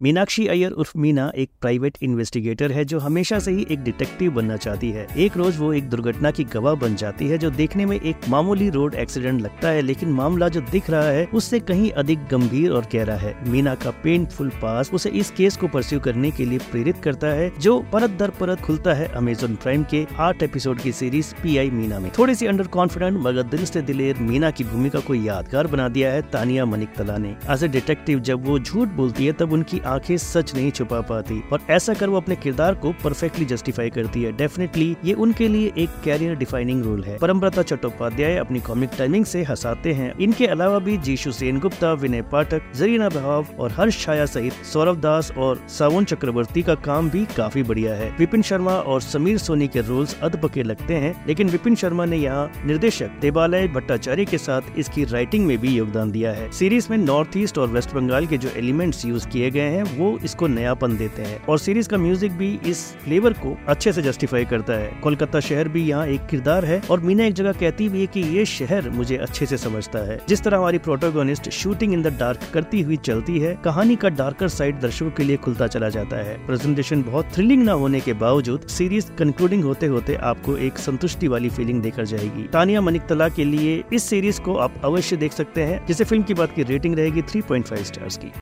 मीनाक्षी अय्यर उर्फ़ मीना एक private investigator है जो हमेशा से ही एक डिटेक्टिव बनना चाहती है। एक रोज वो एक दुर्घटना की गवाह बन जाती है जो देखने में एक मामूली रोड एक्सीडेंट लगता है, लेकिन मामला जो दिख रहा है, उससे कहीं अधिक गंभीर और गहरा है। मीना का पेनफुल पास उसे इस केस को परस्यू करने के लिए प्रेरित करता है, जो परत दर परत खुलता है अमेजोन प्राइम के आठ एपिसोड की सीरीज़ पी आई मीना में। थोड़ी सी अंडर कॉन्फिडेंट मगर दिल से दिलेर मीना की भूमिका को यादगार बना दिया है तानिया मनिक तला ने। एज ए डिटेक्टिव जब वो झूठ बोलती है, तब उनकी आँखें सच नहीं छुपा पाती और ऐसा कर वो अपने किरदार को परफेक्टली जस्टिफाई करती है। डेफिनेटली ये उनके लिए एक कैरियर डिफाइनिंग रोल है। परमप्रता चट्टोपाध्याय अपनी कॉमिक टाइमिंग से हंसाते हैं। इनके अलावा भी जीशु सेन गुप्ता विनय पाठक, जरीना बहाव और हर्ष छाया सहित सौरभ दास और सावन चक्रवर्ती का काम भी काफ़ी बढ़िया है। विपिन शर्मा और समीर सोनी के रोल्स अदपके लगते हैं, लेकिन विपिन शर्मा ने यहाँ निर्देशक देवालय भट्टाचार्य के साथ इसकी राइटिंग में भी योगदान दिया है। सीरीज़ में नॉर्थ ईस्ट और वेस्ट बंगाल के जो एलिमेंट्स यूज़ किए गए हैं वो इसको नयापन देते हैं। और सीरीज़ का म्यूज़िक भी इस फ्लेवर को अच्छे से जस्टिफाई करता है। कोलकाता शहर भी यहाँ एक किरदार है और मीना एक जगह कहती भी है कि ये शहर मुझे अच्छे से समझता है। जिस तरह हमारी protagonist shooting in the dark करती हुई चलती है, कहानी का डार्कर साइड दर्शकों के लिए खुलता चला जाता है। प्रेजेंटेशन बहुत थ्रिलिंग न होने के बावजूद सीरीज़ कंक्लूडिंग होते होते आपको एक संतुष्टि वाली फीलिंग देकर जाएगी। तानिया मनिक तला के लिए इस सीरीज़ को आप अवश्य देख सकते हैं, जिसे फ़िल्म की बात की रेटिंग रहेगी 3.5 स्टार्स की।